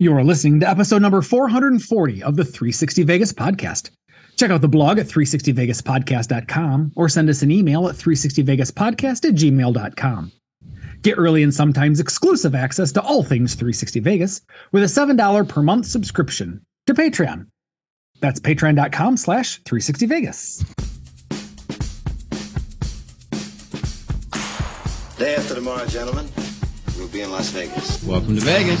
You are listening to episode number 440 of the 360 Vegas podcast. Check out the blog at 360vegaspodcast.com or send us an email at 360vegaspodcast at gmail.com. Get early and sometimes exclusive access to all things 360 Vegas with a $7 per month subscription to Patreon. That's patreon.com slash 360vegas. Day after tomorrow, gentlemen, we'll be in Las Vegas. Welcome to Vegas.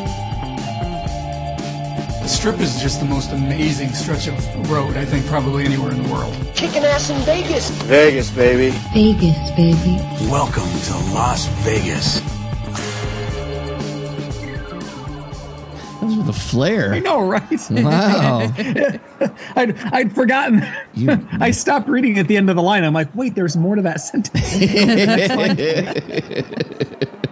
The strip is just the most amazing stretch of road, I think, probably anywhere in the world. Kicking ass in Vegas. Vegas, baby. Vegas, baby. Welcome to Las Vegas. That was with a flare. I know, right? Wow. I'd, I'd forgotten. You- I stopped reading at the end of the line. I'm like, wait, there's more to that sentence.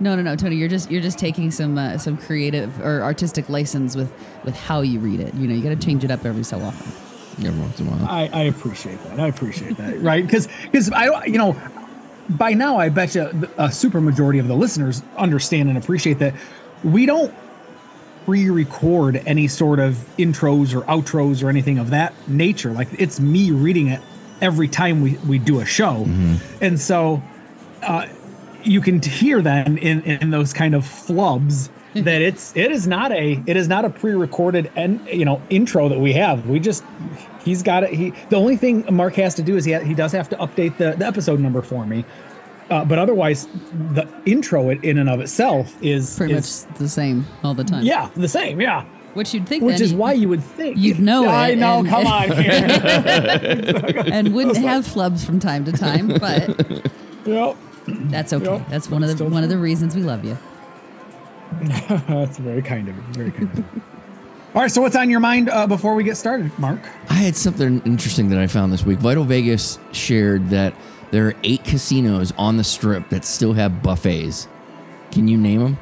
No, no, no, Tony. You're just you're just taking some uh, some creative or artistic license with with how you read it. You know, you got to change it up every so often. Every once in a while. I, I appreciate that. I appreciate that. Right? Because because I you know by now I bet you a super majority of the listeners understand and appreciate that we don't pre-record any sort of intros or outros or anything of that nature. Like it's me reading it every time we we do a show, and so uh, you can hear then in in those kind of flubs that it's it is not a it is not a pre-recorded and you know intro that we have we just he's got it he the only thing mark has to do is he, ha- he does have to update the, the episode number for me uh, but otherwise the intro in and of itself is Pretty is- much the same all the time. yeah the same yeah Which you'd think which is you- why you would think you'd know I it know and- come on here. and wouldn't have flubs from time to time, but yep. That's okay. Yep. That's one of the Still one of the reasons we love you. that's very kind of you very kind of you. all right so what's on your mind uh, before we get started mark I had something interesting that I found this week. Vital Vegas shared that there are eight casinos on the strip that still have buffets. Can you name them?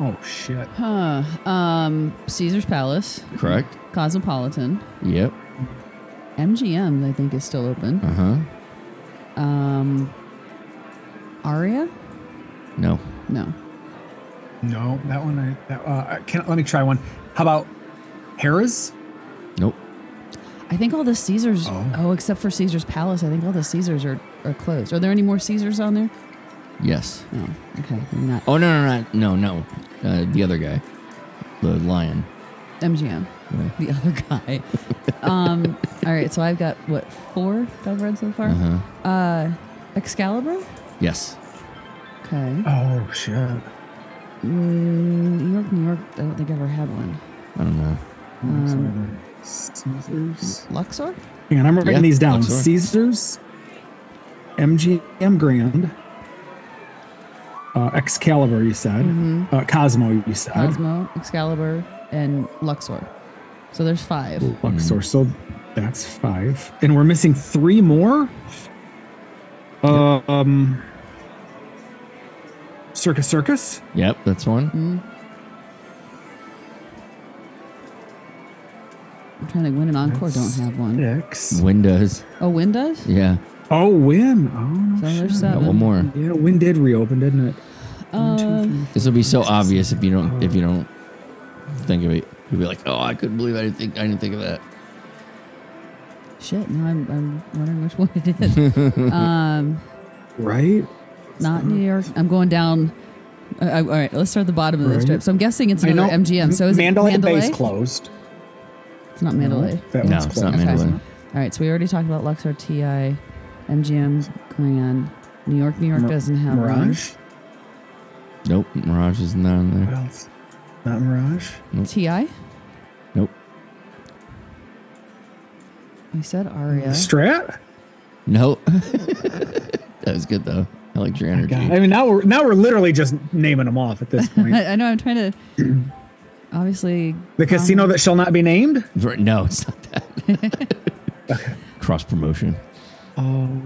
oh shit Huh. Um, Caesar's Palace, Correct. Cosmopolitan, Yep. MGM. I think is still open. Uh huh. Um, Aria. No. No. No, that one. I that, uh, can let me try one. How about Harrah's? Nope. I think all the Caesars. Oh. Oh. except for Caesar's Palace. I think all the Caesars are, are closed. Are there any more Caesars on there? Yes. Oh, okay. Not Oh no no no no no. Uh, the other guy, the lion. MGM. The other guy. um. All right. So I've got what four that I've read so far. Uh-huh. Uh, Excalibur. Yes. Okay. Oh shit! Mm, New York, New York. I don't think I ever had one. I don't know. Um, Caesars. Luxor. Hang on, I'm writing Yeah, these down. Luxor. Caesars, MGM Grand, uh, Excalibur. You said uh, Cosmo. You said Cosmo, Excalibur, and Luxor. So there's five. Luxor. So that's five, and we're missing three more. Uh, um, Circus Circus. Yep, that's one. I'm trying to Wynn an encore. Don't have one. Six. Wynn does. Oh, Wynn does. Yeah. Oh, Wynn. Oh, So shit. there's Got seven. one more. Yeah, Wynn did reopen, didn't it? Uh, This will be so obvious if you don't if you don't think of it. You'll be like, oh, I couldn't believe I didn't think I didn't think of that. shit. Now I'm, I'm wondering which one it is. um, Right. not New York. I'm going down. Uh, uh, all right, let's start at the bottom of the Right. strip. So I'm guessing it's I another MGM. So is Mandalay, it Mandalay? Bay's closed. It's not Mandalay. That No, it's not closed. Mandalay. All right, so we already talked about Luxor, TI, MGM, Grand. New York, New York Mir- doesn't have Mirage. Nope, Mirage is not on What there. Else? Not Mirage. one. TI. Nope. We said Aria. Strat. Nope. that was good though. I like your energy. God, I mean, now we're now we're literally just naming them off at this point. I, I know. I'm trying to. Obviously, the casino that shall not be named. No, it's not that. Cross promotion. Oh.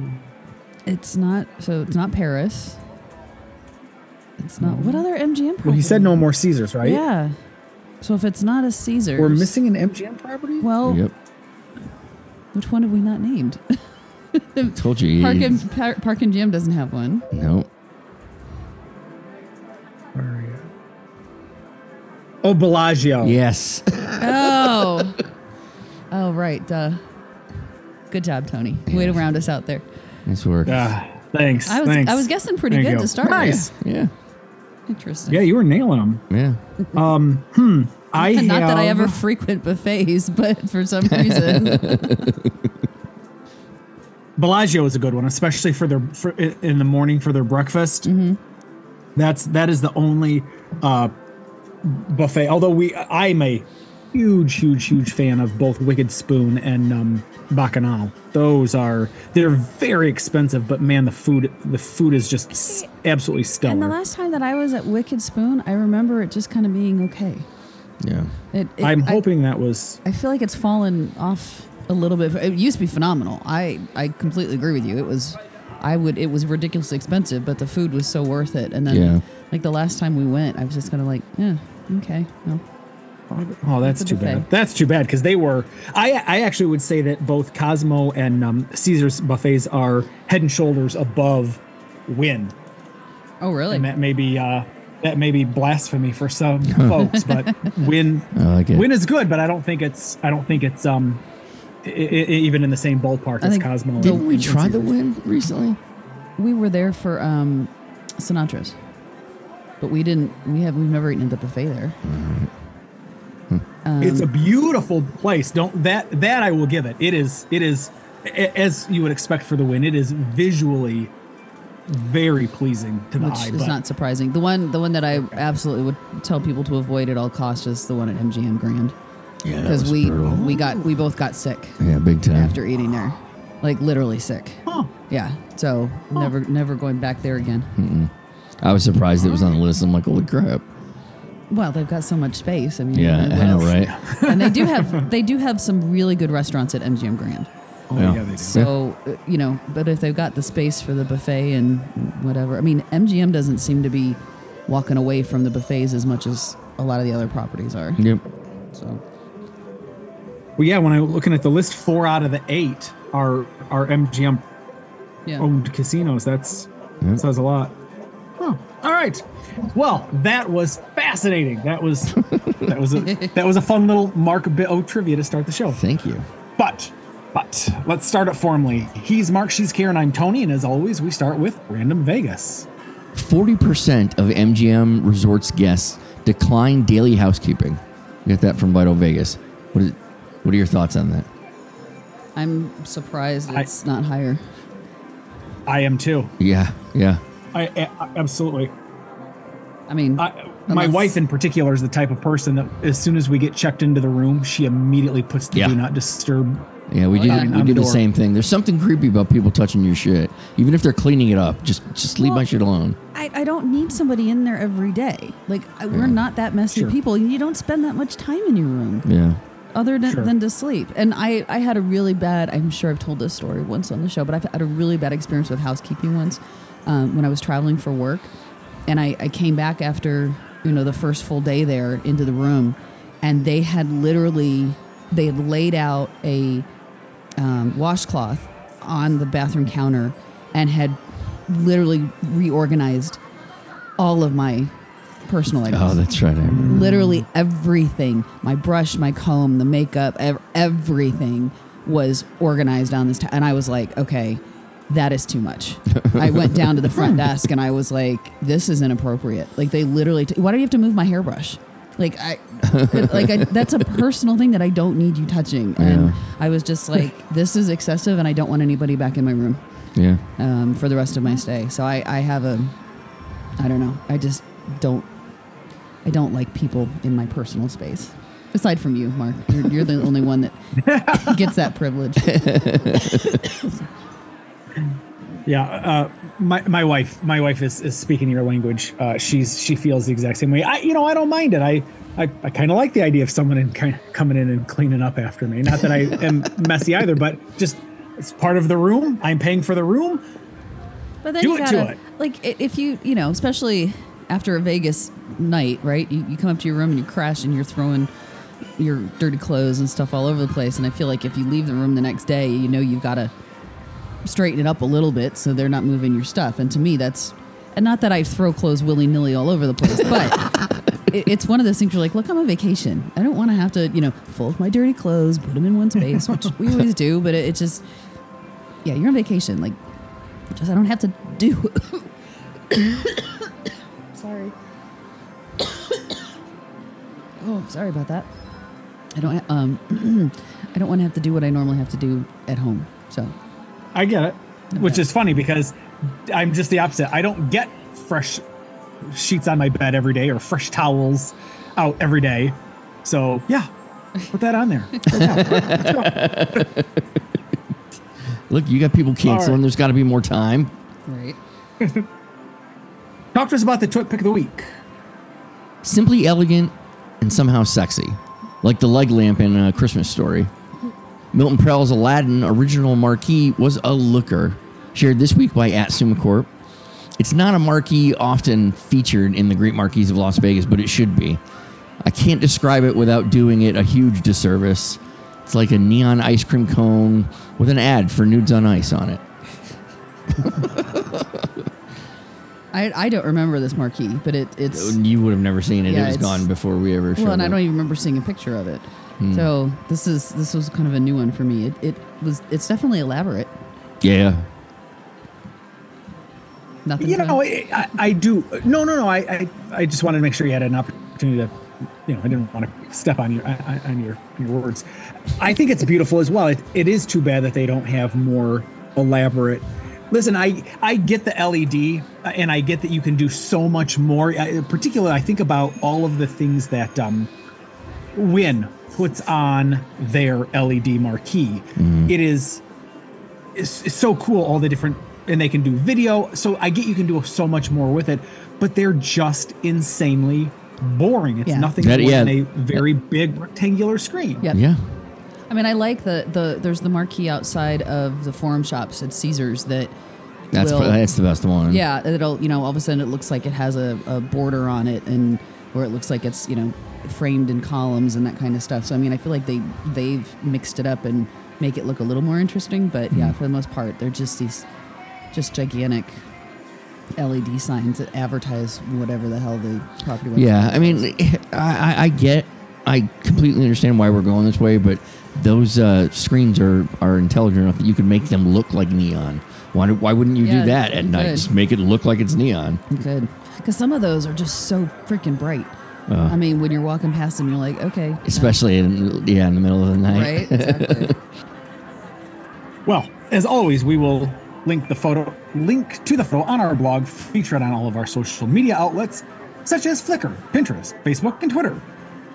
it's not. So it's not Paris. It's not. What other MGM? Well, he said no more Caesars, right? Yeah. So if it's not a Caesar, We're missing an MGM property. Well, Yep. which one have we not named? Told you. Park and Par- Park MGM doesn't have one. No. Where are you? Oh, Bellagio. Yes. Oh. oh right. Duh. Good job, Tony. Way to round us out there. nice work. Ah, thanks. I was thanks. I was guessing pretty There good go. to start Nice. with. Yeah. Interesting. Yeah, you were nailing them. Yeah. Hmm. I Not that I have- ever frequent buffets, but for some reason, Bellagio is a good one, especially for their for, in the morning for their breakfast. Mm-hmm. That's that is the only uh, buffet. Although we, I'm a huge, huge, huge fan of both Wicked Spoon and um, Bacchanal. Those are they're very expensive, but man, the food the food is just s- absolutely stellar. and the last time that I was at Wicked Spoon, I remember it just kind of being okay. Yeah. It, it- I'm I- hoping that was I feel like it's fallen off a little bit. It used to be phenomenal. I I completely agree with you. It was, I would. It was ridiculously expensive, but the food was so worth it. And then, Yeah. like the last time we went, I was just kind of like, yeah, okay, well, Oh, that's It's a too bad. That's too bad because they were. I I actually would say that both Cosmo and um, Caesar's buffets are head and shoulders above Wynn, oh really? and that may be uh, that may be blasphemy for some folks, but Wynn I like it. Wynn is good, but I don't think it's I don't think it's um i- i- even in the same ballpark I as think Cosmo. and- Didn't we and try the Wynn recently? we were there for um, Sinatra's, but we didn't. We have. We've never eaten at the buffet there. Um, It's a beautiful place. Don't that that I will give it. It is it is as you would expect for the Wynn. It is visually very pleasing to the which eye. is not surprising. The one, the one that I absolutely would tell people to avoid at all costs is the one at MGM Grand Yeah. because we brutal. we got we both got sick Yeah, big time. after eating there, like literally sick. Huh. Yeah, so never never going back there again. I was surprised it was on the list. I'm like, holy crap. Well, they've got so much space. I mean, Yeah, I know, else? right? and they do have they do have some really good restaurants at MGM Grand. Oh, Yeah. yeah, they do. So uh, you know, but if they've got the space for the buffet and whatever, I mean, MGM doesn't seem to be walking away from the buffets as much as a lot of the other properties are. Yep. So Well, yeah, when I'm looking at the list, four out of the eight are are MGM yeah, owned casinos. That's Yeah. that says a lot. Oh, all right. Well, that was fascinating. That was that was a that was a fun little Mark Bill trivia to start the show. Thank you. But but let's start it formally. He's Mark, she's Karen, I'm Tony, and as always, we start with Random Vegas. 40% of MGM Resorts guests decline daily housekeeping. You Get that from Vital Vegas. What is what are your thoughts on that? I'm surprised I- it's not higher. I am too. Yeah, yeah. I, I absolutely. I mean, I, my wife in particular is the type of person that as soon as we get checked into the room, she immediately puts the Yeah. do not disturb. Yeah, we do. we do the the same thing. There's something creepy about people touching your shit, even if they're cleaning it up. Just, just leave my shit alone. I, I don't need somebody in there every day. Like I, we're not that messy Sure. people. You don't spend that much time in your room. Yeah, other than, Sure. than to sleep. And I, I had a really bad, I'm sure I've told this story once on the show, but I've had a really bad experience with housekeeping once um, when I was traveling for work. And I, I came back after, you know, the first full day there into the room. And they had literally, they had laid out a um, washcloth on the bathroom counter and had literally reorganized all of my personal items. Oh, that's right. Literally everything. My brush my comb the makeup ev- everything was organized on this t- and i was like okay that is too much i went down to the front desk and i was like this is inappropriate like they literally t- why do you have to move my hairbrush like i like I, that's a personal thing that i don't need you touching and Yeah. i was just like this is excessive and i don't want anybody back in my room Yeah. um, for the rest of my stay. So I, I have a, I don't know. I just don't, I don't like people in my personal space. Aside from you, Mark, you're, you're the only one that gets that privilege. Yeah, uh, my my wife my wife is, is speaking your language. Uh, she's she feels the exact same way. I you know I don't mind it. I I, I kind of like the idea of someone in, kind of coming in and cleaning up after me. Not that I am messy either, but just it's part of the room. I'm paying for the room. But then Do you it to gotta it. like if you you know especially after a Vegas night, right? You, you come up to your room and you crash and you're throwing your dirty clothes and stuff all over the place. And I feel like if you leave the room the next day, you know you've got to straighten it up a little bit so they're not moving your stuff. And to me, that's and not that I throw clothes willy nilly all over the place, but. it- It's one of those things you're like, look, I'm on vacation. I don't want to have to, you know, fold my dirty clothes, put them in one space, which we always do, but it, it just, yeah, you're on vacation. Like, just I don't have to do. sorry. oh, sorry about that. I don't. ha- Um, I don't want to have to do what I normally have to do at home. So I get it, which is funny because I'm just the opposite. I don't get fresh sheets on my bed every day or fresh towels out every day. So yeah, put that on there. Look, you got people canceling. right. There's got to be more time. right. Talk to us about the Twitpic of the week. Simply elegant and somehow sexy, like the leg lamp in a Christmas story. Milton Prell's Aladdin original marquee was a looker, shared this week by at Summacorp. It's not a marquee often featured in the great marquees of Las Vegas, but it should be. I can't describe it without doing it a huge disservice. It's like a neon ice cream cone with an ad for nudes on ice on it. I, I don't remember this marquee, but it it's You would have never seen it. Yeah, it was it's- gone before we ever showed well, and I it. don't even remember seeing a picture of it. Hmm. So this is this was kind of a new one for me. It, it was it's definitely elaborate. Yeah. Nothing. You to- know, I, I, I do. No, no, no. I, I, I just wanted to make sure you had an opportunity to, you know, I didn't want to step on your on on your your words. I think it's beautiful as well. It, it is too bad that they don't have more elaborate. Listen, I I get the LED, uh, and I get that you can do so much more. I, particularly, I think about all of the things that um, Wynn puts on their LED marquee. Mm. It is it's, it's so cool all the different and they can do video so i get you can do so much more with it but they're just insanely boring it's Yeah. nothing That- more yeah. than a very big rectangular screen Yep. Yeah. I mean, I like the the there's the marquee outside of the forum shops at Caesars that That's will, that's the best one. yeah it'll you know all of a sudden it looks like it has a, a border on it and where it looks like it's you know framed in columns and that kind of stuff. So I mean, I feel like they they've mixed it up and make it look a little more interesting. But yeah, for the most part, they're just these just gigantic LED signs that advertise whatever the hell the property. Yeah, I mean, I, I, I get, I completely understand why we're going this way, but those uh, screens are are intelligent enough that you could make them look like neon. Why, why wouldn't you Yeah, do that at night? could. Just make it look like it's neon. Good. Because some of those are just so freaking bright. Uh. I mean, when you're walking past them, you're like, okay. Especially in yeah in the middle of the night. Right? Exactly. well as always we will link the photo link to the photo on our blog featured on all of our social media outlets such as flickr pinterest facebook and twitter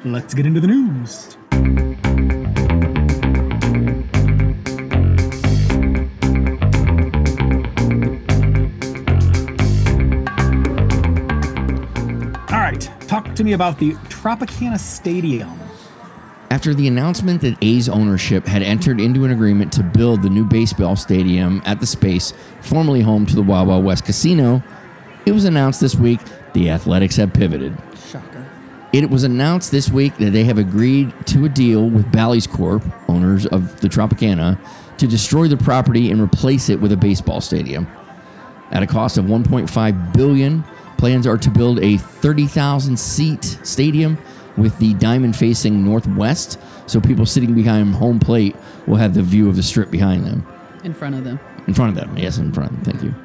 let's get into the news talk to me about the tropicana stadium After the announcement that A's ownership had entered into an agreement to build the new baseball stadium at the space formerly home to the Wild Wild West Casino, it was announced this week the Athletics have pivoted. Shocker. It was announced this week that they have agreed to a deal with Bally's Corp, owners of the Tropicana, to destroy the property and replace it with a baseball stadium. At a cost of 1.5 billion, plans are to build a 30,000 seat stadium with the diamond facing northwest, so people sitting behind home plate will have the view of the strip behind them. In front of them. In front of them, yes, in front of them. Thank you.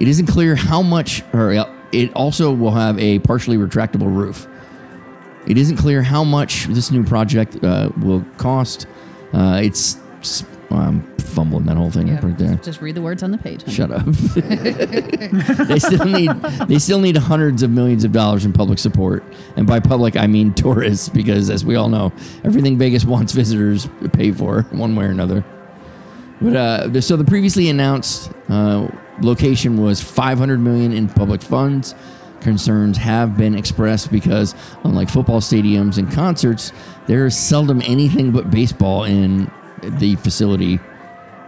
It isn't clear how much, or uh, it also will have a partially retractable roof. It isn't clear how much this new project uh, will cost. Uh, it's, s- I'm fumbling that whole thing up right there. Just read the words on the page. honey. Shut up. they still need they still need hundreds of millions of dollars in public support, and by public I mean tourists, because as we all know, everything Vegas wants visitors to pay for one way or another. But uh, the- so the previously announced uh, location was 500 million in public funds. Concerns have been expressed because, unlike football stadiums and concerts, there is seldom anything but baseball in the facility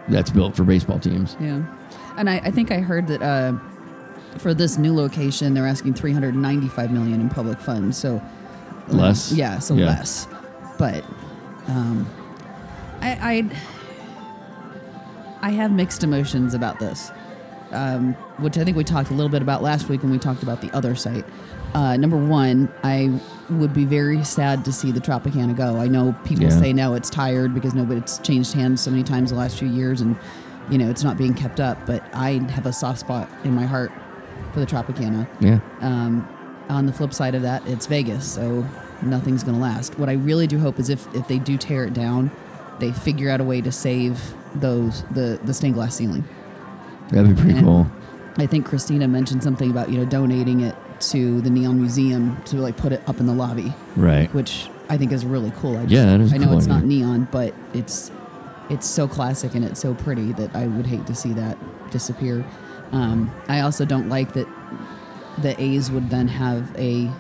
that's built for baseball teams. Yeah, and I, I think I heard that uh, for this new location, they're asking 395 million in public funds. So Less? yeah, so Yeah. less. But um, I, I I have mixed emotions about this, um, which I think we talked a little bit about last week when we talked about the other site. Uh, number one, I would be very sad to see the Tropicana go. I know people Yeah. say now it's tired because nobody it's changed hands so many times the last few years, and you know it's not being kept up. But I have a soft spot in my heart for the Tropicana. Yeah. Um, on the flip side of that, it's Vegas, so nothing's going to last. What I really do hope is if, if they do tear it down, they figure out a way to save those the the stained glass ceiling. That'd be pretty And cool. I think Christina mentioned something about you know donating it to the Neon Museum to like put it up in the lobby, Right. which I think is really cool. Yeah, that is a I know cool it's not neon, but it's it's so classic and it's so pretty that I would hate to see that disappear. Um, I also don't like that the A's would then have a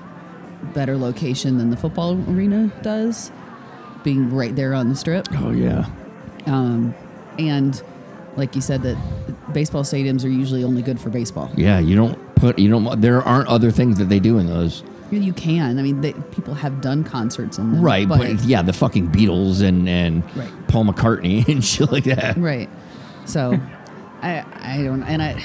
better location than the football arena does, being right there on the strip. Oh, yeah. Um, and like you said, that baseball stadiums are usually only good for baseball. Yeah, you don't put, you don't, there aren't other things that they do in those. You can. I mean, they, people have done concerts in them. Right, but, yeah, the fucking Beatles and and Right. Paul McCartney and shit like that. Right. So, I I don't and I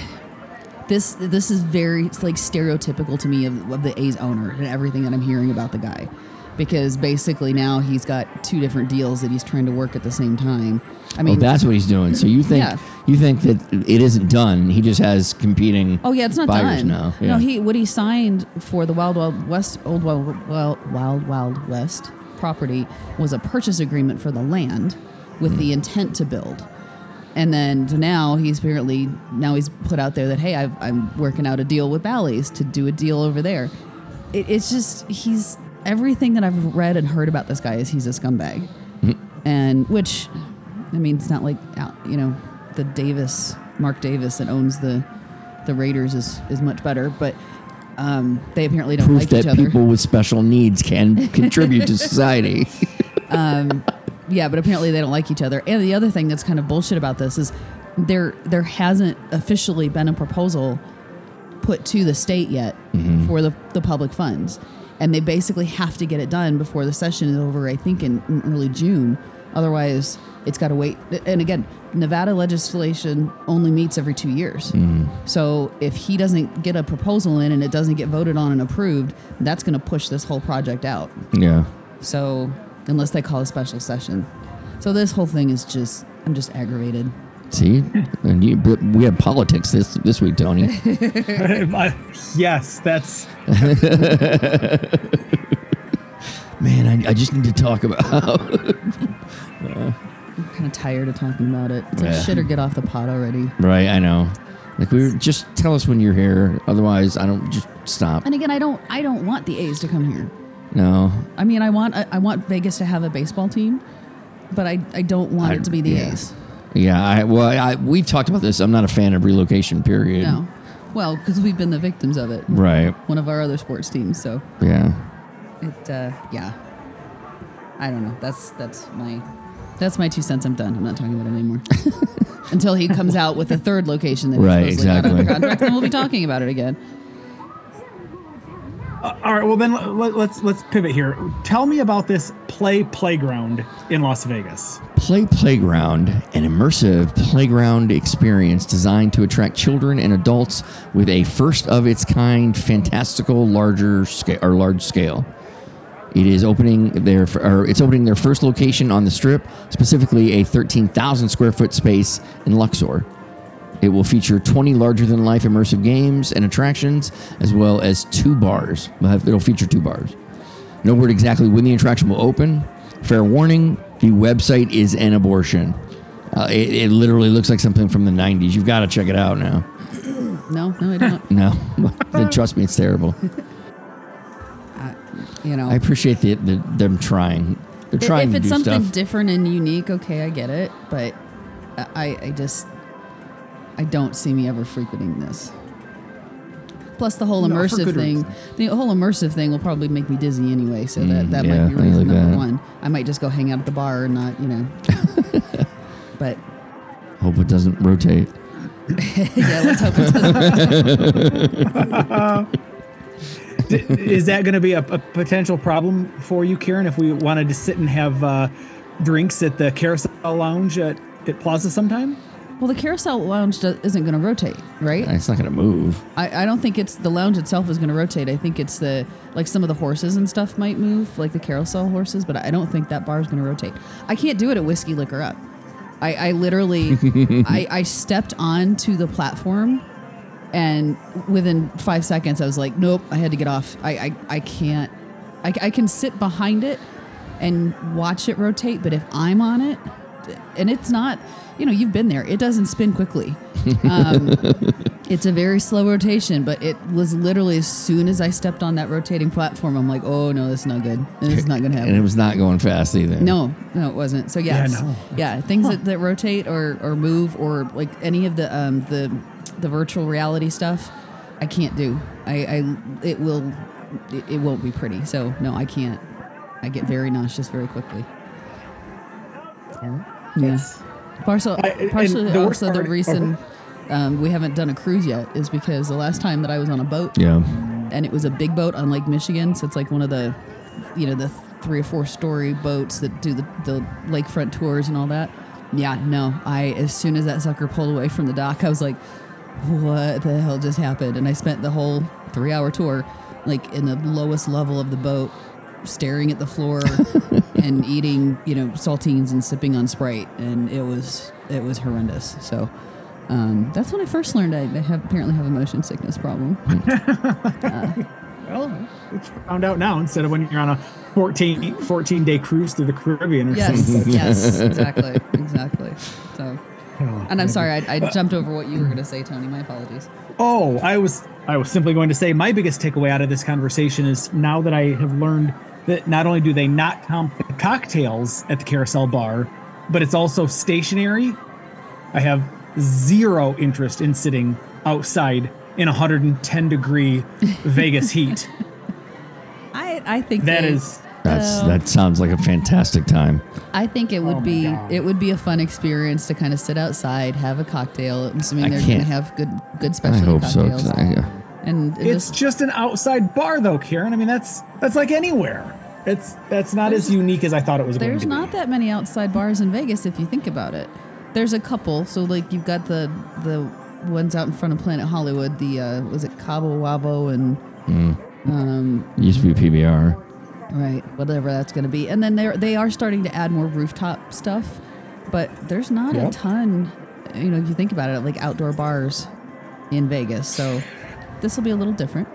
this this is very it's like stereotypical to me of, of the A's owner and everything that I'm hearing about the guy, because basically now he's got two different deals that he's trying to work at the same time. I oh, mean, that's what he's doing. So you think Yeah. You think that it isn't done? He just has competing. Oh yeah, it's not buyers done. now. Yeah. No, he what he signed for the Wild Wild West Old Wild Wild Wild, Wild West property was a purchase agreement for the land with the hmm. intent to build. And then now he's apparently now he's put out there that hey I've, I'm working out a deal with Bally's to do a deal over there. It, it's just he's everything that I've read and heard about this guy is he's a scumbag, hmm. and which I mean it's not like you know the Davis Mark Davis that owns the the Raiders is is much better, but um, they apparently don't Proof like that each other. people with special needs can contribute to society. um, yeah, but apparently they don't like each other. And the other thing that's kind of bullshit about this is there there hasn't officially been a proposal put to the state yet Mm-hmm. for the, the public funds. And they basically have to get it done before the session is over, I think in, in early June. Otherwise, it's got to wait. And again, Nevada legislation only meets every two years. Mm-hmm. So if he doesn't get a proposal in and it doesn't get voted on and approved, that's going to push this whole project out. yeah. So unless they call a special session, so this whole thing is just I'm just aggravated. See, and you, but we have politics this this week, Tony. Yes, that's Man, I, I just need to talk about. I'm kind of tired of talking about it. It's like Yeah. shit or get off the pot already. right, I know. Like we were, just tell us when you're here. Otherwise, I don't just stop. And again, I don't I don't want the A's to come here. No, I mean, I want I, I want Vegas to have a baseball team, but I I don't want I- it to be the yeah. A's. yeah. I well, I, we've talked about this. I'm not a fan of relocation. Period. No, well, because we've been the victims of it. Right. One of our other sports teams. So Yeah. it uh, yeah. I don't know. That's that's my that's my two cents. I'm done. I'm not talking about it anymore. Until he comes out with a third location that Right, he's supposedly got under contract, then we'll be talking about it again. Uh, all right. Well, then let, let's let's pivot here. Tell me about this play playground in Las Vegas. Play Playground, an immersive playground experience designed to attract children and adults with a first of its kind, fantastical, larger scale or large scale. It is opening their or it's opening their first location on the strip, specifically a 13,000 square foot space in Luxor. It will feature 20 larger than life immersive games and attractions, as well as two bars. It'll feature two bars. No word exactly when the attraction will open. Fair warning: the website is an abortion. Uh, it, it literally looks like something from the '90s. You've got to check it out now. No, no, I don't. No, then trust me, it's terrible. You know, I appreciate the, the, them trying. They're I- trying if to it's do something stuff. different and unique, okay, I get it. But I, I just I don't see me ever frequenting this. Plus, the whole immersive good thing, the whole immersive thing will probably make me dizzy anyway. So that, that Mm, yeah, might be reason like number that. one. I might just go hang out at the bar and not, you know. but Hope it doesn't rotate. yeah, let's hope it doesn't. Is that going to be a, a potential problem for you, Karen, if we wanted to sit and have uh, drinks at the Carousel Lounge at, at Plaza sometime? Well, the carousel lounge do- isn't going to rotate, right? It's not going to move. I, I don't think it's the lounge itself is going to rotate. I think it's the like some of the horses and stuff might move, like the carousel horses, but I don't think that bar is going to rotate. I can't do it at Whiskey Licker Up. I, I literally I, I stepped onto the platform and within five seconds I was like, nope, I had to get off. I I, I can't. I, I can sit behind it and watch it rotate, but if I'm on it, and it's not, you know, you've been there. It doesn't spin quickly. Um, it's a very slow rotation, but it was literally as soon as I stepped on that rotating platform, I'm like, oh no, this is not good. This is not going to happen. And it was not going fast either. No, no, it wasn't. So yes, no. yeah, things that, that rotate or, or move or like any of the um the the virtual reality stuff, I can't do. I, I it will it, it won't be pretty. So no, I can't. I get very nauseous very quickly. Yeah. Partial, I- and partially the also the part- reason um, we haven't done a cruise yet is because the last time that I was on a boat Yeah. and it was a big boat on Lake Michigan. So it's like one of the, you know, the three or four story boats that do the, the lakefront tours and all that. Yeah, no, I, as soon as that sucker pulled away from the dock, I was like, what the hell just happened? And I spent the whole three hour tour, like in the lowest level of the boat, staring at the floor and eating, you know, saltines and sipping on Sprite. And it was, it was horrendous. So, um, that's when I first learned I have, apparently have a motion sickness problem. Well, it's found out now instead of when you're on a 14, 14 day cruise through the Caribbean or Yes, something. yes, exactly, exactly. So, and I'm sorry, I, I jumped over what you were going to say, Tony. My apologies. Oh, I was I was simply going to say my biggest takeaway out of this conversation is now that I have learned that not only do they not comp the cocktails at the carousel bar, but it's also stationary. I have zero interest in sitting outside in 110 degree Vegas heat. I I think That they- is That's Oh. that sounds like a fantastic time. I think it would Oh be God. it would be a fun experience to kind of sit outside, have a cocktail. I'm assuming I they're going to have good good I specialty hope so. cocktails. 'cause I- and it it's just, just an outside bar though, Karen. I mean that's that's like anywhere. It's that's not as unique as I thought it was going there's to be. not that many outside bars in Vegas if you think about it. There's a couple. So like you've got the the ones out in front of Planet Hollywood. The uh, was it Cabo Wabo and um, used to be PBR. Right, whatever that's going to be. And then they they are starting to add more rooftop stuff, but there's not a ton. You know, if you think about it, like outdoor bars in Vegas. So this will be a little different.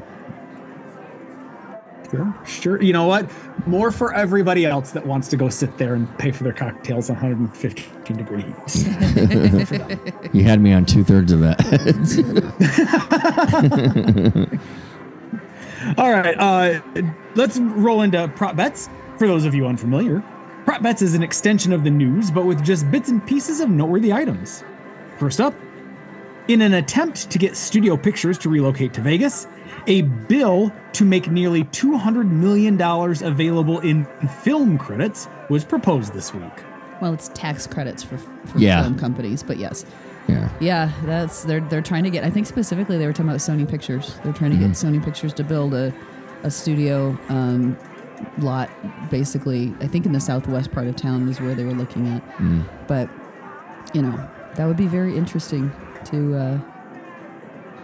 Sure, sure. You know what? More for everybody else that wants to go sit there and pay for their cocktails on 115 degrees. You had me on two thirds of that. All right, uh, let's roll into prop bets. For those of you unfamiliar, prop bets is an extension of the news, but with just bits and pieces of noteworthy items. First up, in an attempt to get Studio Pictures to relocate to Vegas, a bill to make nearly $200 million available in film credits was proposed this week. Well, it's tax credits for, for Yeah. film companies, but yes, yeah. yeah, that's they're they're trying to get. I think specifically they were talking about Sony Pictures. They're trying to get mm-hmm. Sony Pictures to build a a studio um, lot, basically. I think in the southwest part of town is where they were looking at. But you know, that would be very interesting to uh,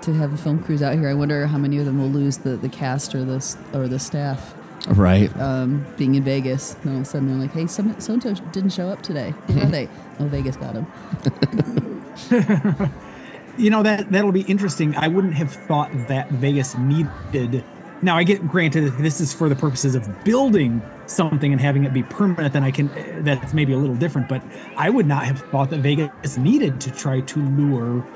to have a film crews out here. I wonder how many of them will lose the, the cast or the or the staff Right. um, being in Vegas. And all of a sudden they're like, "Hey, so so didn't show up today. Where are they? Oh, Vegas got them." you know that that'll be interesting. I wouldn't have thought that Vegas needed. Now I get granted if this is for the purposes of building something and having it be permanent, then I can. That's maybe a little different. But I would not have thought that Vegas needed to try to lure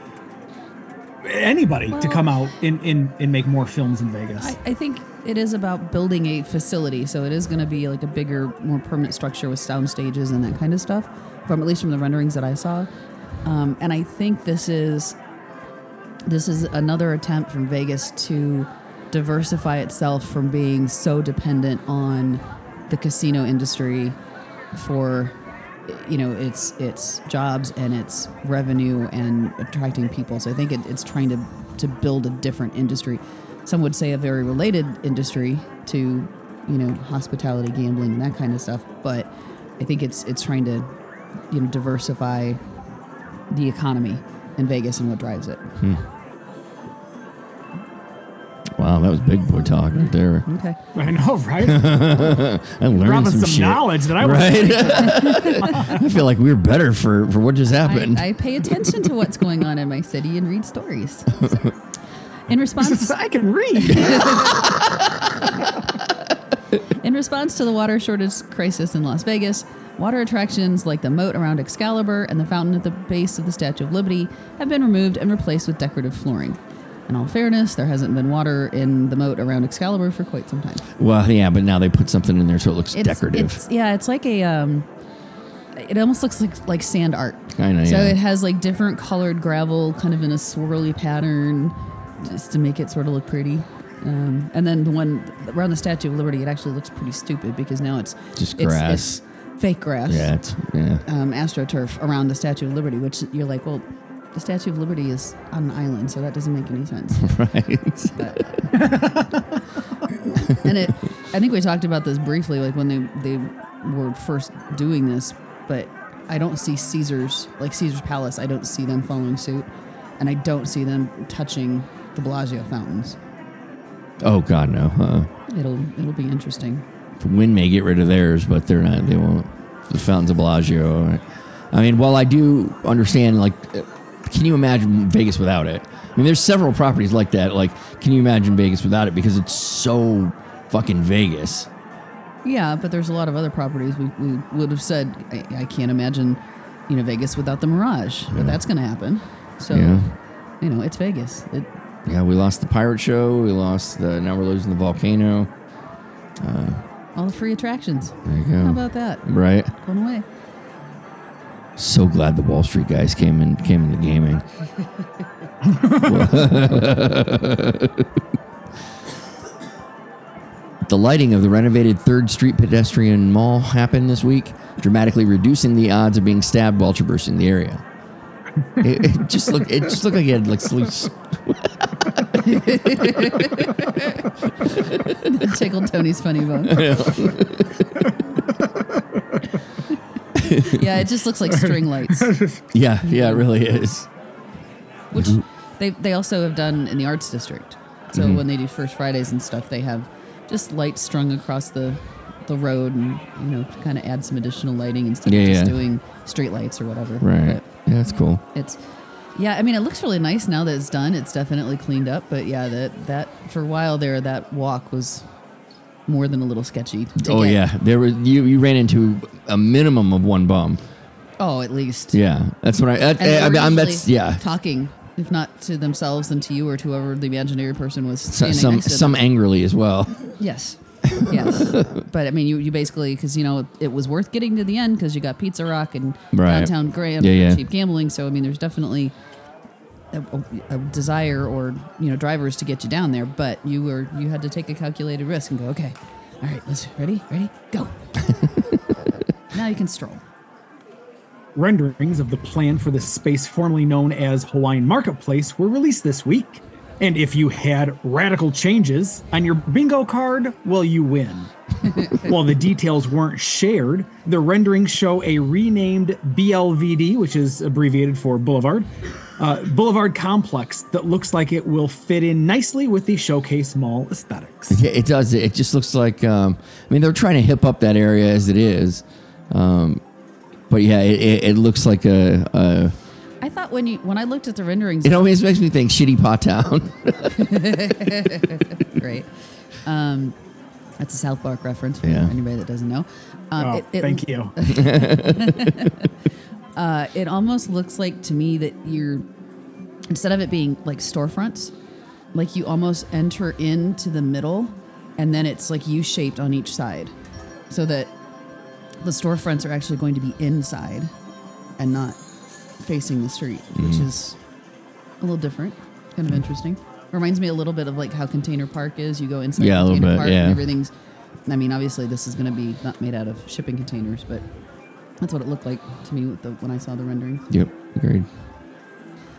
anybody to come out and, and, and make more films in Vegas. I, I think it is about building a facility, so it is going to be like a bigger, more permanent structure with sound stages and that kind of stuff. From at least from the renderings that I saw, Um, and I think this is this is another attempt from Vegas to diversify itself from being so dependent on the casino industry for you know its its jobs and its revenue and attracting people. So I think it, it's trying to to build a different industry. Some would say a very related industry to you know hospitality, gambling, and that kind of stuff. But I think it's it's trying to you know diversify the economy in Vegas and what drives it. Hmm. Wow, that was big boy talk right there. Okay. I know, right? I learned Dropping some, some, shit. knowledge that I was Right? I feel like we were better for, for what just happened. I, I pay attention to what's going on in my city and read stories. So, in response, I can read. in response to the water shortage crisis in Las Vegas, water attractions like the moat around Excalibur and the fountain at the base of the Statue of Liberty have been removed and replaced with decorative flooring. In all fairness, there hasn't been water in the moat around Excalibur for quite some time. well, yeah, but now they put something in there so it looks It's, decorative. It's, yeah, it's like a. Um, it almost looks like like sand art. I know, So yeah. it has like different colored gravel, kind of in a swirly pattern, just to make it sort of look pretty. Um, and then the one around the Statue of Liberty, it actually looks pretty stupid because now it's Just it's- grass. it's fake grass. yeah, it's, yeah. Um, astroturf around the Statue of Liberty, which you're like, well, the Statue of Liberty is on an island, so that doesn't make any sense. Right. and it i think we talked about this briefly like when they they were first doing this but i don't see caesar's like caesar's palace i don't see them following suit and i don't see them touching the bellagio fountains oh, God, no. Uh, it'll it'll be interesting the wind may get rid of theirs, but they're not. They won't. The fountains of Bellagio. I mean, while I do understand, like, uh, can you imagine Vegas without it? I mean, there's several properties like that. Like, can you imagine Vegas without it? Because it's so fucking Vegas. yeah but there's a lot of other properties we, we would have said I, I can't imagine you know vegas without the mirage but that's going to happen so Yeah. you know it's vegas it, Yeah, we lost the pirate show. We lost the. Now we're losing the volcano. Uh, all the free attractions There you go. how about that right. going away So glad the Wall Street guys came in came into gaming. the lighting of the renovated Third Street pedestrian mall happened this week, dramatically reducing the odds of being stabbed while traversing the area. It, it just looked it just looked like he had like sleep. tickled Tony's funny bone. yeah, it just looks like string lights, Yeah, yeah, it really is. which they they also have done in the arts district. So Mm-hmm. when they do First Fridays and stuff, they have just lights strung across the the road, and you know, to kind of add some additional lighting instead Yeah, of just yeah. doing street lights or whatever. Right. Yeah, that's cool. it's yeah, I mean, it looks really nice now that it's done. It's definitely cleaned up, but yeah, that that for a while there, that walk was more than a little sketchy. Oh get. yeah, there was you. You ran into a minimum of one bum. Oh, at least. Yeah, that's what I. That, they I, were I'm, that's yeah. Talking, if not to themselves, then to you or to whoever the imaginary person was So, some some angrily as well. Yes. Yes. but I mean, you, you basically, because, you know, it was worth getting to the end because you got Pizza Rock and Right. Downtown Grand Yeah, and yeah. cheap gambling. So, I mean, there's definitely a, a, desire or, you know, drivers to get you down there. But you were, you had to take a calculated risk and go, okay, all right, let's, ready, ready, go. now you can stroll. Renderings of the plan for the space formerly known as Hawaiian Marketplace were released this week. And if you had radical changes on your bingo card, well, you win. While the details weren't shared, the renderings show a renamed BLVD, which is abbreviated for Boulevard, uh, Boulevard complex that looks like it will fit in nicely with the Showcase Mall aesthetics. Yeah, it does. It just looks like. Um, I mean, they're trying to hip up that area as it is, um, but yeah, it, it, it looks like a, a. I thought when you, when I looked at the renderings, It always makes me think shitty pot town. Great. Um, that's a South Park reference for Yeah. anybody that doesn't know. Um, Oh, it, it, thank you. Uh, it almost looks like to me that you're instead of it being like storefronts, like you almost enter into the middle, and then it's like U-shaped on each side, so that the storefronts are actually going to be inside and not facing the street, which Mm-hmm. is a little different, kind of interesting. Reminds me a little bit of like how Container Park is. You go inside Yeah, a little bit, Park yeah. and everything's. I mean, obviously this is going to be not made out of shipping containers, but that's what it looked like to me with the, when I saw the rendering. Yep, agreed.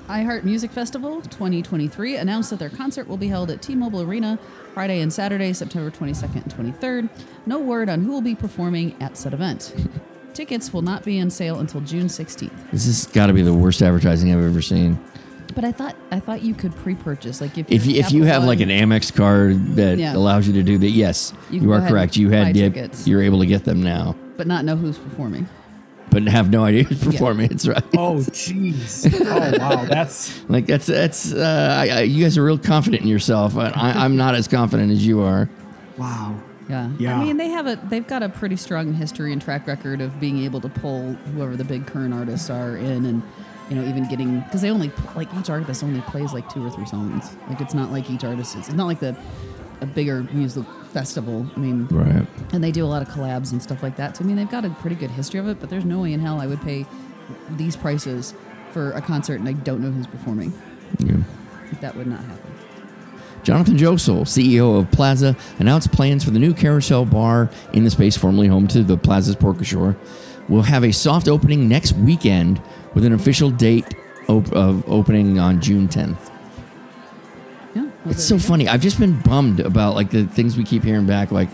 iHeart Music Festival 2023 announced that their concert will be held at T-Mobile Arena Friday and Saturday, September 22nd and 23rd. No word on who will be performing at said event. Tickets will not be on sale until June 16th. This has got to be the worst advertising I've ever seen. But I thought I thought you could pre-purchase like if If you're if you have like an Amex card that Yeah. allows you to do that, yes, You you, can go are ahead correct. and You buy had the, tickets. you're able to get them now, but not know who's performing. But have no idea who's performing. It's right. Oh, jeez. Oh, wow. That's Like that's that's uh, I, I, you guys are real confident in yourself. I, I, I'm not as confident as you are. wow. Yeah. Yeah. I mean, they have a they've got a pretty strong history and track record of being able to pull whoever the big current artists are in and you know even getting because they only like each artist only plays like two or three songs. Like it's not like each artist is it's not like the a bigger music festival. I mean, Right. and they do a lot of collabs and stuff like that. So I mean, they've got a pretty good history of it. But there's no way in hell I would pay these prices for a concert and I don't know who's performing. Yeah. That would not happen. Jonathan Jossel, CEO of Plaza, announced plans for the new Carousel Bar in the space formerly home to the Plaza's Pork Ashore. Will have a soft opening next weekend with an official date op- of opening on June 10th. It's so funny. I've just been bummed about like the things we keep hearing back. Like,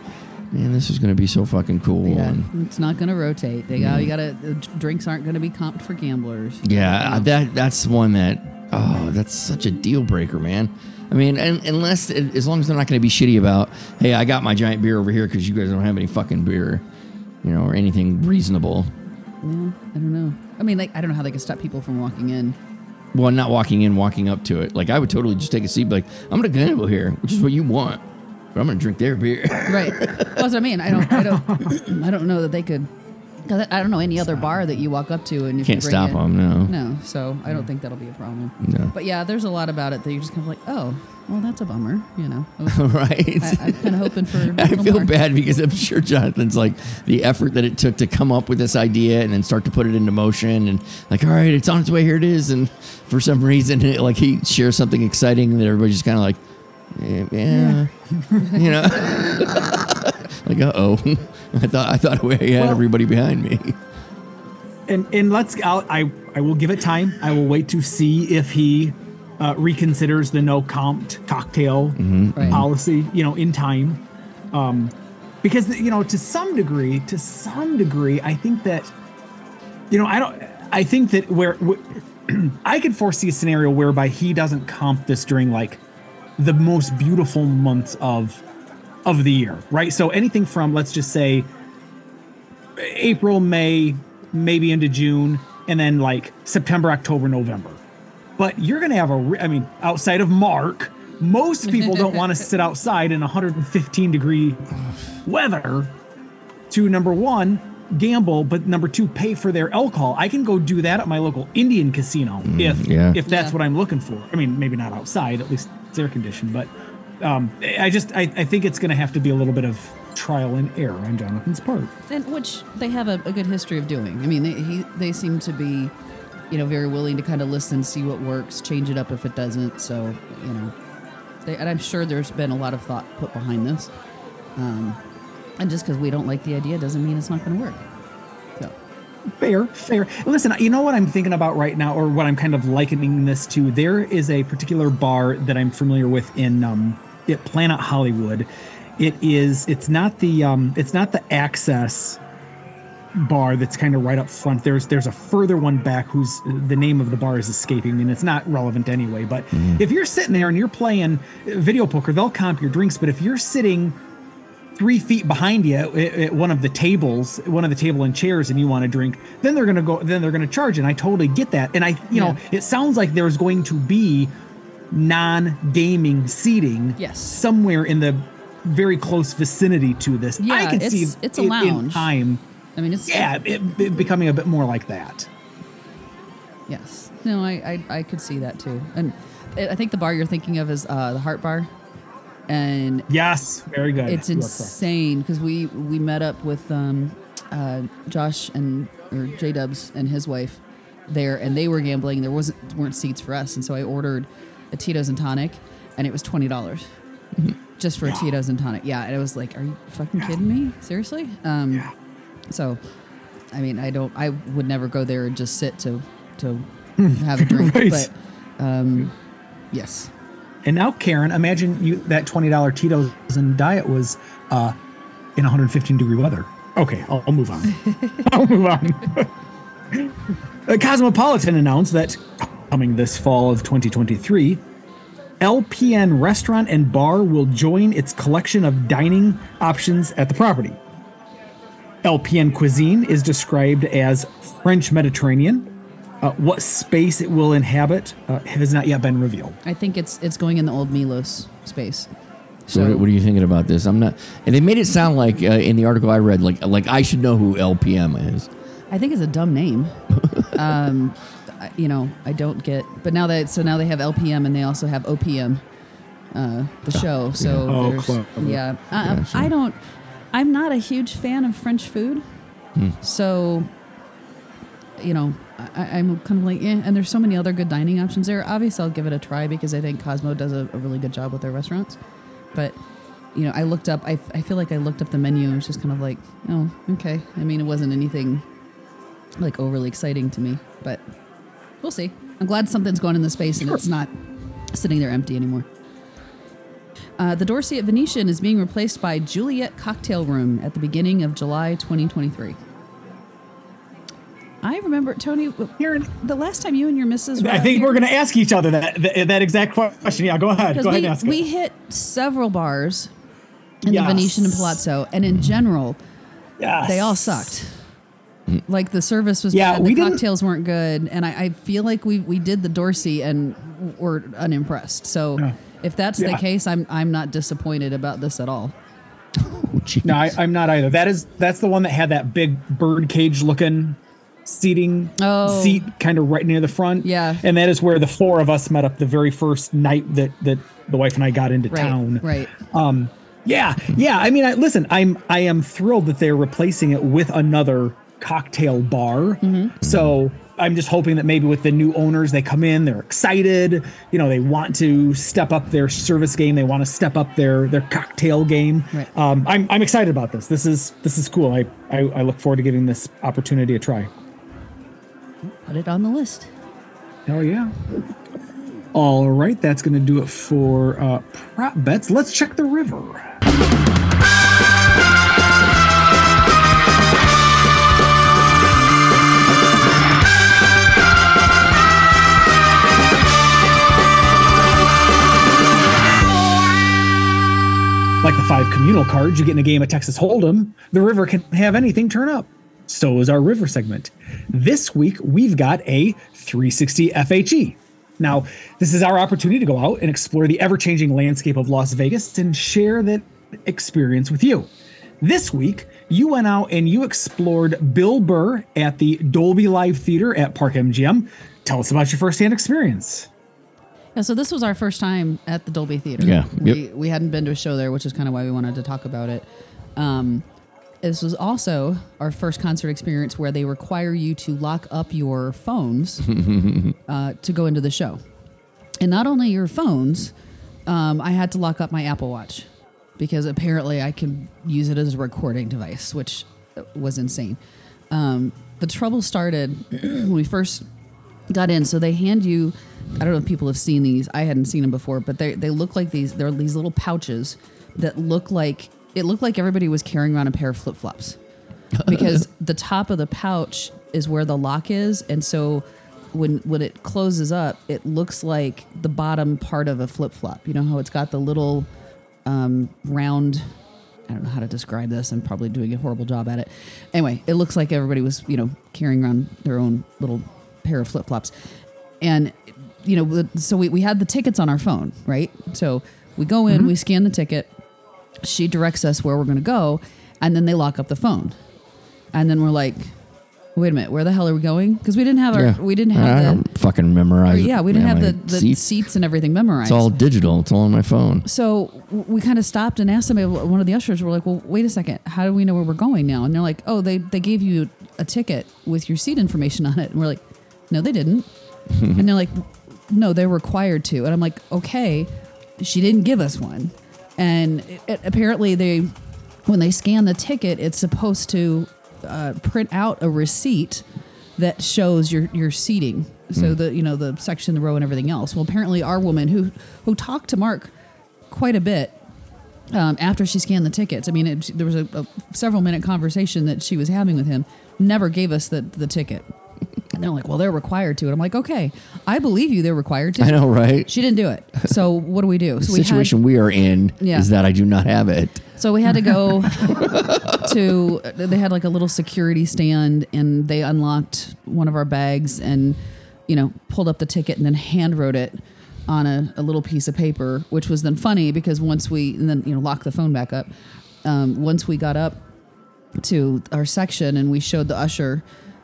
man, this is going to be so fucking cool. Yeah, And it's not going to rotate. They got you got to the drinks aren't going to be comped for gamblers. yeah, You know? Uh, that that's one that oh, that's such a deal breaker, man. I mean, and, unless as long as they're not going to be shitty about, hey, I got my giant beer over here because you guys don't have any fucking beer, you know, or anything reasonable. yeah, I don't know. I mean, like I don't know how they can stop people from walking in. Well, not walking in, walking up to it. Like I would totally just take a seat, like I'm to gamble here, which is what you want, but I'm to drink their beer. Right. well, that's what I mean. I don't. I don't. I don't know that they could. Cause I don't know any other bar that you walk up to and if Can't you bring stop in- them, no. No, so I don't think that'll be a problem. No. But yeah, there's a lot about it that you're just kind of like, oh, well, that's a bummer. You know, I was, right. I, I'm kind of hoping for. a I little feel more. bad because I'm sure Jonathan's like the effort that it took to come up with this idea and then start to put it into motion and like, all right, it's on its way. Here it is. And for some reason, it, like he shares something exciting that everybody's just kind of like, yeah, yeah. you know, like, uh oh, I thought I thought we had Well- everybody behind me. and and let's I'll, I I will give it time. I will wait to see if he uh, reconsiders the no comped cocktail Right. policy. You know, in time, um, because you know to some degree, to some degree, I think that you know I don't. I think that where wh- I could foresee a scenario whereby he doesn't comp this during like the most beautiful months of of the year, right? So anything from let's just say April, May, maybe into June, and then like September, October, November. But you're going to have a, re- I mean, outside of Mark, most people don't want to sit outside in 115 degree weather to number one, gamble, but number two, pay for their alcohol. I can go do that at my local Indian casino mm, if yeah. if that's Yeah. what I'm looking for. I mean, maybe not outside, at least it's air conditioned, but um, I just I, I think it's going to have to be a little bit of trial and error on Jonathan's part. and which they have a, a good history of doing. I mean, they he, they seem to be, you know, very willing to kind of listen, see what works, change it up if it doesn't. So you know, they, and I'm sure there's been a lot of thought put behind this. Um, and just because we don't like the idea doesn't mean it's not going to work. So Fair, fair. Listen, you know what I'm thinking about right now, or what I'm kind of likening this to? There is a particular bar that I'm familiar with in um, at Planet Hollywood. It is. It's not the. Um, it's not the Access bar that's kind of right up front. There's there's a further one back whose the name of the bar is escaping me, and it's not relevant anyway. But if you're sitting there and you're playing video poker, they'll comp your drinks. But if you're sitting three feet behind you at, at one of the tables, one of the table and chairs, and you want to drink, then they're gonna go. Then they're gonna charge, and I totally get that. And I, you know, it sounds like there's going to be non-gaming seating, Yes. somewhere in the very close vicinity to this. Yeah, I Yeah, could see it's- it's a it in time. I mean, it's Yeah, it, it becoming a bit more like that. Yes. No, I, I, I could see that too. And I think the bar you're thinking of is uh, the Heart Bar. And Yes, very good. it's You are correct. insane because we, we met up with um, uh, Josh and or J Dubs and his wife there, and they were gambling. There wasn't weren't seats for us, and so I ordered a Tito's and tonic, and it was twenty dollars just for a Tito's and tonic. Yeah, and I was like, "Are you fucking kidding me? Seriously?" Um, So, I mean, I don't. I would never go there and just sit to to have a drink, Right. but um, yes. And now, Karen, imagine you that twenty dollar Tito's and diet was uh, in 115 degree weather. Okay, I'll, I'll move on. I'll move on. Uh, Cosmopolitan announced that coming this fall of 2023, LPM Restaurant and Bar will join its collection of dining options at the property. LPM cuisine is described as French Mediterranean. Uh, what space it will inhabit uh, has not yet been revealed. I think it's it's going in the old Milos space. So, what, what are you thinking about this? I'm not. And they made it sound like uh, in the article I read, like like I should know who LPM is. I think it's a dumb name. um, I- you know, I don't get. But now that so now they have LPM and they also have OPM, uh, the show. So Oh, there's clever. yeah. Uh, Gotcha. I don't. I'm not a huge fan of French food, Hmm. so you know I, I'm kind of like, eh. And there's so many other good dining options there. Obviously, I'll give it a try because I think Cosmo does a, a really good job with their restaurants. But you know, I looked up. I, I feel like I looked up the menu and was just kind of like, oh, okay. I mean, it wasn't anything like overly exciting to me, but we'll see. I'm glad something's going in the space and it's not sitting there empty anymore. Uh, the Dorsey at Venetian is being replaced by Juliet Cocktail Room at the beginning of July 2023. I remember Tony. Karen, The last time you and your missus, were I think here- we're going to ask each other that, that that exact question. Yeah, go ahead. Go ahead we, and ask we it. hit several bars in Yes. the Venetian and Palazzo, and in general, Yes. they all sucked. Like the service was Yeah, bad, the cocktails weren't good, and I, I feel like we we did the Dorsey and were unimpressed. So Yeah. if that's the case, I'm I'm not disappointed about this at all. Oh. No, I, I'm not either. That is that's the one that had that big bird cage looking seating Oh. seat kind of right near the front. Yeah. and that is where the four of us met up the very first night that that the wife and I got into Right, town. right. Um, yeah, yeah. I mean, I, listen, I'm I am thrilled that they're replacing it with another cocktail bar. Mm-hmm. So I'm just hoping that maybe with the new owners, they come in, they're excited. You know, they want to step up their service game. They want to step up their their cocktail game. Right. Um, I'm I'm excited about this. This is this is cool. I, I I look forward to giving this opportunity a try. Put it on the list. Hell yeah. All right, that's going to do it for uh, prop bets. Let's check the river. Like the five communal cards you get in a game of Texas Hold'em, the river can have anything turn up. So is our river segment. This week, we've got a 360 FHE. Now, this is our opportunity to go out and explore the ever changing landscape of Las Vegas and share that experience with you. This week, you went out and you explored Bill Burr at the Dolby Live Theater at Park MGM. Tell us about your firsthand experience. Yeah, so this was our first time at the Dolby Theater. Yeah, we yep. we hadn't been to a show there, which is kind of why we wanted to talk about it. Um, this was also our first concert experience where they require you to lock up your phones uh, to go into the show, and not only your phones. Um, I had to lock up my Apple Watch because apparently I can use it as a recording device, which was insane. Um, the trouble started when we first got in. So they hand you, I don't know if people have seen these. I hadn't seen them before, but they they look like these. They're these little pouches that look like it looked like everybody was carrying around a pair of flip flops because the top of the pouch is where the lock is, and so when when it closes up, it looks like the bottom part of a flip flop. You know how it's got the little um, round. I don't know how to describe this. I'm probably doing a horrible job at it. Anyway, it looks like everybody was, you know, carrying around their own little pair of flip flops. And, you know, so we, we had the tickets on our phone, right? So we go in, mm-hmm. we scan the ticket. She directs us where we're going to go. And then they lock up the phone. And then we're like, wait a minute, where the hell are we going? Because we didn't have our, Yeah. we didn't I have the, don't fucking memorize. yeah, we didn't have the, the seats. seats and everything memorized It's all digital. It's all on my phone. so we kind of stopped and asked somebody, one of the ushers, we're like, well, wait a second. How do we know where we're going now? And they're like, oh, they, they gave you a ticket with your seat information on it. And we're like, no, they didn't. and they're like, no, they're required to. And I'm like, okay, she didn't give us one. And it, it- apparently, they, when they scan the ticket, it's supposed to uh, print out a receipt that shows your your seating. So the you know the section, the row, and everything else. Well, apparently, our woman who who talked to Mark quite a bit um, after she scanned the tickets. I mean, it, there was a, a several minute conversation that she was having with him. Never gave us the the ticket. And they're like, well, they're required to. And I'm like, okay, I believe you. They're required to. I know, right? She didn't do it. So what do we do? The So we situation had, we are in Yeah. is that I do not have it. so we had to go to. They had like a little security stand, and they unlocked one of our bags, and you know, pulled up the ticket, and then hand wrote it on a, a little piece of paper, which was then funny because once we and then you know locked the phone back up. Um, once we got up to our section and we showed the usher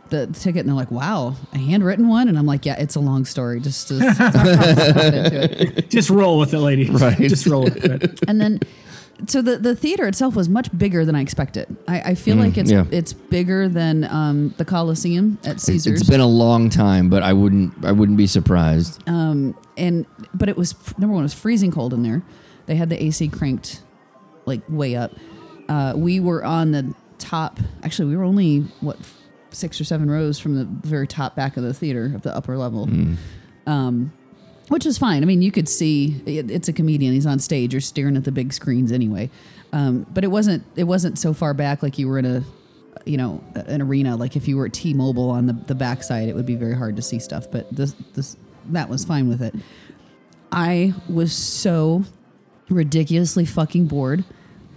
the ticket and they're like, "Wow, a handwritten one," and I'm like, "Yeah, it's a long story. Just, just stop into it." Just roll with it, lady. Right. Just roll with it. and then so the, the theater itself was much bigger than I expected. I, I feel like it's yeah. it's bigger than um, the Coliseum at Caesars. it's been a long time, but I wouldn't I wouldn't be surprised. Um, and but it was number one, it was freezing cold in there. They had the AC cranked like way up. Uh, we were on the top. Actually, we were only what six or seven rows from the very top back of the theater of the upper level. Um, which was fine. I mean, you could see it, it's a comedian. He's on stage. You're staring at the big screens anyway. Um, but it wasn't. It wasn't so far back like you were in a, you know, an arena. Like if you were at T-Mobile on the the backside, it would be very hard to see stuff. But this this that was fine with it. I was so ridiculously fucking bored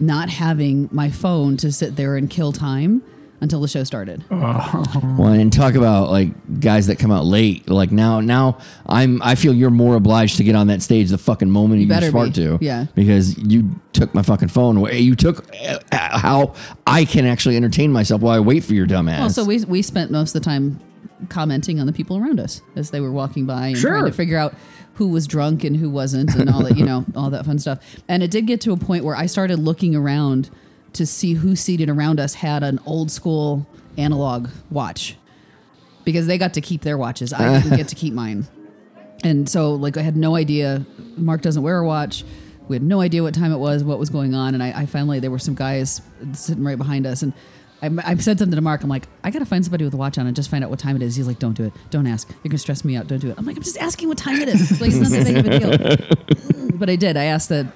not having my phone to sit there and kill time until the show started. Well, and talk about like guys that come out late. Like now, now I'm I feel you're more obliged to get on that stage the fucking moment you, better smart be. to. Yeah. because you took my fucking phone away. You took uh, how I can actually entertain myself while I wait for your dumb ass. Well, so we we spent most of the time commenting on the people around us as they were walking by and trying to figure out who was drunk and who wasn't and all that, you know, all that fun stuff. And it did get to a point where I started looking around to see who seated around us had an old school analog watch because they got to keep their watches. I didn't get to keep mine. And so, like, I had no idea. Mark doesn't wear a watch. We had no idea what time it was, what was going on. And I, I finally, there were some guys sitting right behind us. And I, I said something to Mark. I'm like, I got to find somebody with a watch on and just find out what time it is. He's like, don't do it. Don't ask. You're going to stress me out. Don't do it. I'm like, I'm just asking what time it is. Like, it's not that big of a deal. but I did. I asked the,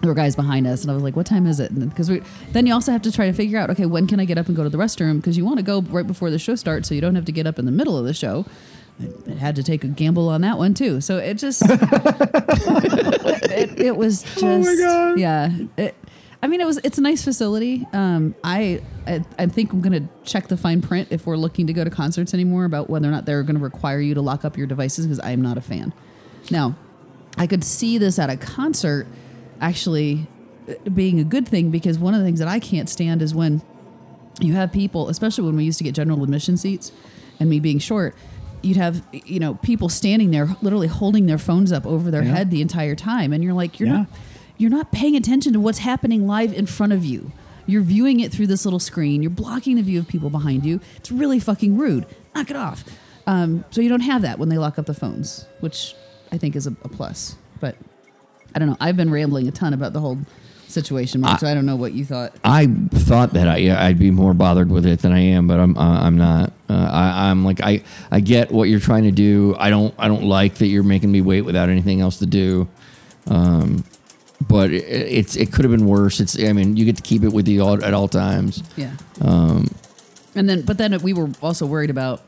there were guys behind us, and I was like, "What time is it?" Because we then you also have to try to figure out, okay, when can I get up and go to the restroom? Because you want to go right before the show starts, so you don't have to get up in the middle of the show. I had to take a gamble on that one too. So it just, it, it was just, yeah. It, I mean, it was. It's a nice facility. Um, I, I I think I'm gonna check the fine print if we're looking to go to concerts anymore about whether or not they're going to require you to lock up your devices because I am not a fan. Now, I could see this at a concert actually uh, being a good thing because one of the things that I can't stand is when you have people, especially when we used to get general admission seats and me being short, you'd have, you know, people standing there literally holding their phones up over their Yeah. head the entire time. And you're like, you're Yeah. not, you're not paying attention to what's happening live in front of you. You're viewing it through this little screen. You're blocking the view of people behind you. It's really fucking rude. Knock it off. Um, so you don't have that when they lock up the phones, which I think is a, a plus. But I don't know. I've been rambling a ton about the whole situation, Mark, so I don't know what you thought. I thought that I, I'd be more bothered with it than I am, but I'm uh, I'm not. Uh, I, I'm like I I get what you're trying to do. I don't I don't like that you're making me wait without anything else to do. Um, but it, it's it could have been worse. It's I mean you get to keep it with you all, at all times. Yeah. Um, and then, but then we were also worried about,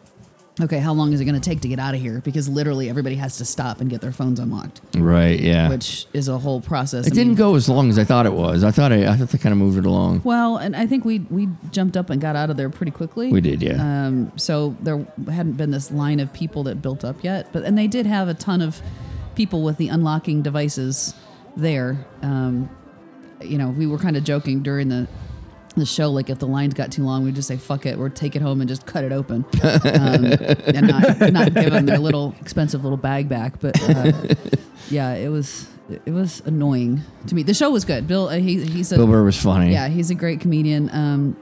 okay, how long is it going to take to get out of here? Because literally everybody has to stop and get their phones unlocked, Right? Yeah. which is a whole process. it I didn't mean- go as long as I thought it was. I thought I, I thought they kind of moved it along. Well, and I think we we jumped up and got out of there pretty quickly. We did, yeah. Um, so there hadn't been this line of people that built up yet, but and they did have a ton of people with the unlocking devices there. Um, you know, we were kind of joking during the the show, like if the lines got too long, we'd just say "fuck it" or take it home and just cut it open, um, and not not give them their little expensive little bag back. But uh, yeah, it was it was annoying to me. The show was good. Bill, uh, he he said Bill Burr was funny. yeah, he's a great comedian. Um,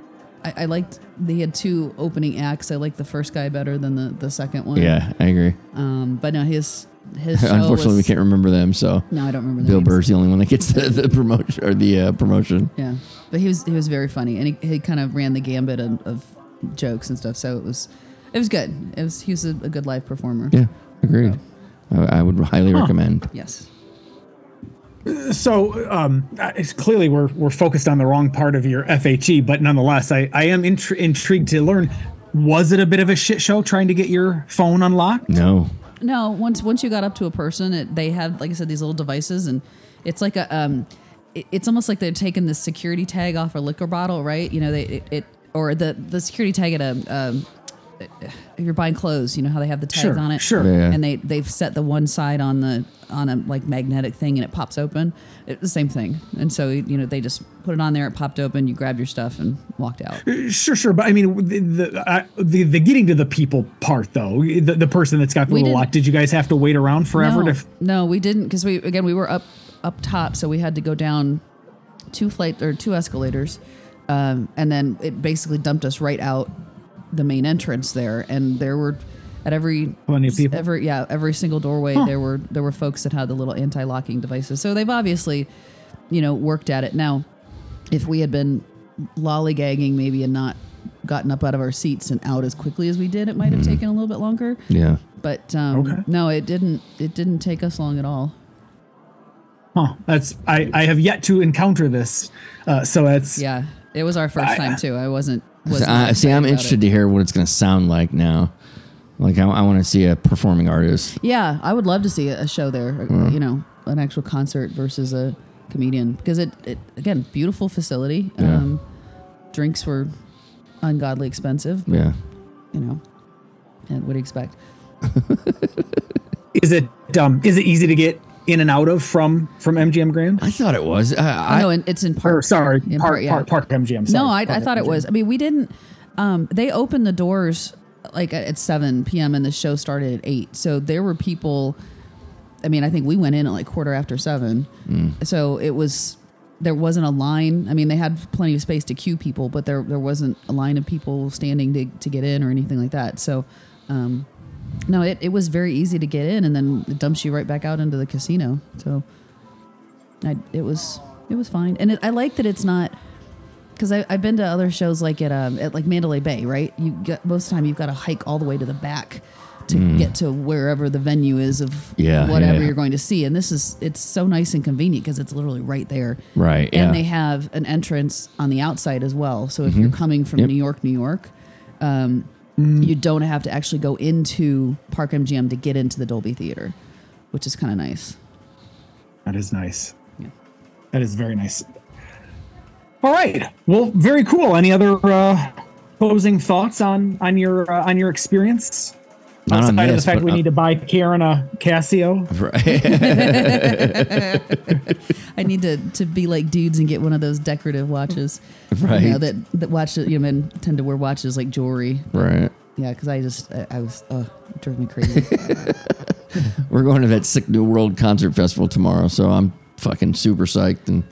I, I liked they had two opening acts. I liked the first guy better than the the second one. Yeah, I agree. Um, but no, his his show Unfortunately, we can't remember them. So No, I don't remember. The Bill names. Burr's the only one that gets the, the promotion or the uh, promotion. Yeah, but he was he was very funny, and he, he kind of ran the gambit of, of jokes and stuff. So it was it was good. It was he was a, a good live performer. Yeah, agreed. I, I would highly recommend. Yes. So um, it's clearly we're we're focused on the wrong part of your FHE, but nonetheless, I I am intri- intrigued to learn. Was it a bit of a shit show trying to get your phone unlocked? No. No, once once you got up to a person, it, they had like I said these little devices, and it's like a um, it, it's almost like they're taking the security tag off a liquor bottle, right? You know, they it, it or the the security tag at a um, if you're buying clothes, you know how they have the tags Sure, on it, sure. Yeah. and they they've set the one side on the on a like magnetic thing, and it pops open. It's the same thing, and so you know they just put it on there, it popped open, you grabbed your stuff and walked out. Sure, sure, but I mean the the, uh, the the getting to the people part though, the, the person that's got the We little didn't- lock. Did you guys have to wait around forever no, to? no, we didn't because we again we were up up top, so we had to go down two flight or two escalators, um, and then it basically dumped us right out the main entrance there, and there were at every Plenty of people? every yeah every single doorway there were there were folks that had the little anti-locking devices, so they've obviously you know worked at it. Now, if we had been lollygagging maybe and not gotten up out of our seats and out as quickly as we did, it might have taken a little bit longer. Yeah. But um, Okay. no, it didn't. It didn't take us long at all. Huh, that's I I have yet to encounter this, uh, so that's Yeah, it was our first I- time too. I wasn't. So was I, see, I'm interested to hear what it's going to sound like now. Like, I, I want to see a performing artist. Yeah, I would love to see a show there. Hmm. You know, an actual concert versus a comedian because it, it again beautiful facility. Yeah. Um, drinks were ungodly expensive. Yeah. You know, and what do you expect? is it um is it easy to get in and out of from from MGM Grand? I thought it was. I, I, I, know, and it's in Or sorry, in Park yeah. Park, Park MGM. Sorry, no, I, I Park thought it was. I mean, we didn't. Um, they opened the doors like at 7 p.m. and the show started at 8. So there were people. I mean, I think we went in at like quarter after seven. So it was. There wasn't a line. I mean, they had plenty of space to queue people, but there there wasn't a line of people standing to, to get in or anything like that. So, um, no, it, it was very easy to get in, and then it dumps you right back out into the casino. So, I, it was it was fine, and it, I like that it's not because I've been to other shows like at um at like Mandalay Bay, right? You get most of the time you've got to hike all the way to the back to get to wherever the venue is of Mm. Yeah, whatever yeah. you're going to see, and this is it's so nice and convenient because it's literally right there, Right, And yeah. they have an entrance on the outside as well, so if you're coming from Mm-hmm. Yep. New York, New York. Um, You don't have to actually go into Park MGM to get into the Dolby Theater, which is kind of nice. That is nice. Yeah. That is very nice. All right. Well, very cool. Any other uh, closing thoughts on on your uh, on your experience? Not on Outside of the fact but we on- need to buy Karen a Casio. right. I need to, to be like dudes and get one of those decorative watches. Right. You know, that, that watch, you know, men tend to wear watches like jewelry. right. Yeah, because I just, I, I was, it drove me crazy. We're going to that Sick New World concert festival tomorrow, so I'm fucking super psyched. And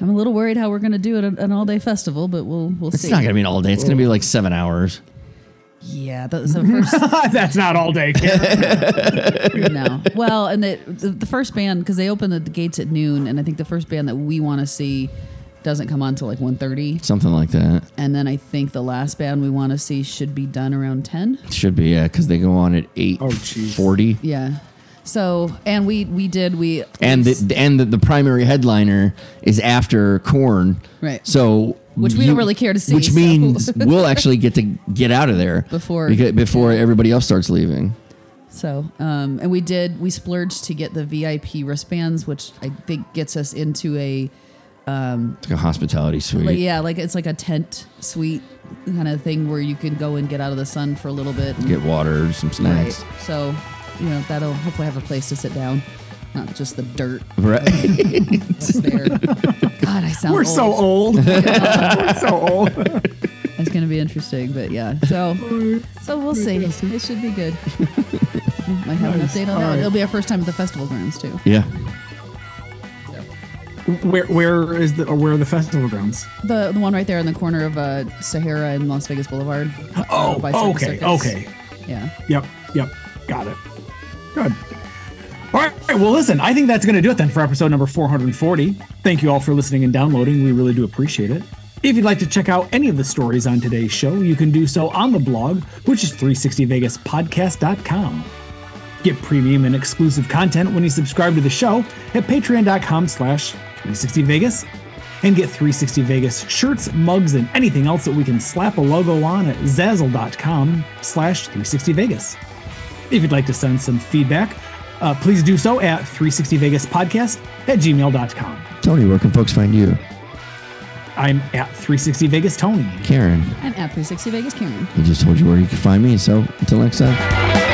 I'm a little worried how we're going to do it at an all day festival, but we'll, we'll it's see. It's not going to be an all day. It's going to be like seven hours. Yeah, that was the first, That's not all day, Karen. no. Well, and the, the, the first band, because they open the, the gates at noon, and I think the first band that we want to see doesn't come on until like 1.30. Something like that. And then I think the last band we want to see should be done around 10. Should be, yeah, because they go on at 8.40. Yeah. So, and we, we did, we, and the, and the, the primary headliner is after Korn, Right. So Which we don't really care to see, Which so- means we'll actually get to get out of there Before- because, before everybody else starts leaving. So, um, and we did, we splurged to get the VIP wristbands, which I think gets us into a, It's like a hospitality suite. like, yeah, like it's like a tent suite kind of thing where you can go and get out of the sun for a little bit. and- Get water, some right. snacks. So, you know, that'll hopefully have a place to sit down, not just the dirt Right. that's there. God, I sound We're old. so old. We're so old. It's going to be interesting, but yeah. So, so we'll see. It should be good. Might have an update on All that. right. It'll be our first time at the festival grounds too. yeah. Where where is the or where are the festival grounds? The the one right there in the corner of uh, Sahara and Las Vegas Boulevard. Oh, by Circus okay, Circus. okay. Yeah. Yep, yep. Got it. Good. All right. Well, listen, I think that's going to do it then for episode number 440. Thank you all for listening and downloading. We really do appreciate it. If you'd like to check out any of the stories on today's show, you can do so on the blog, which is 360vegaspodcast.com. Get premium and exclusive content when you subscribe to the show at patreon.com slash 360vegas and get 360 Vegas shirts, mugs, and anything else that we can slap a logo on at zazzle.com slash 360 Vegas. If you'd like to send some feedback, uh, please do so at 360vegaspodcast at gmail.com. Tony, where can folks find you? I'm at 360 Vegas Tony. Karen, I'm at 360 Vegas Karen. he just told you where you can find me. So until next time.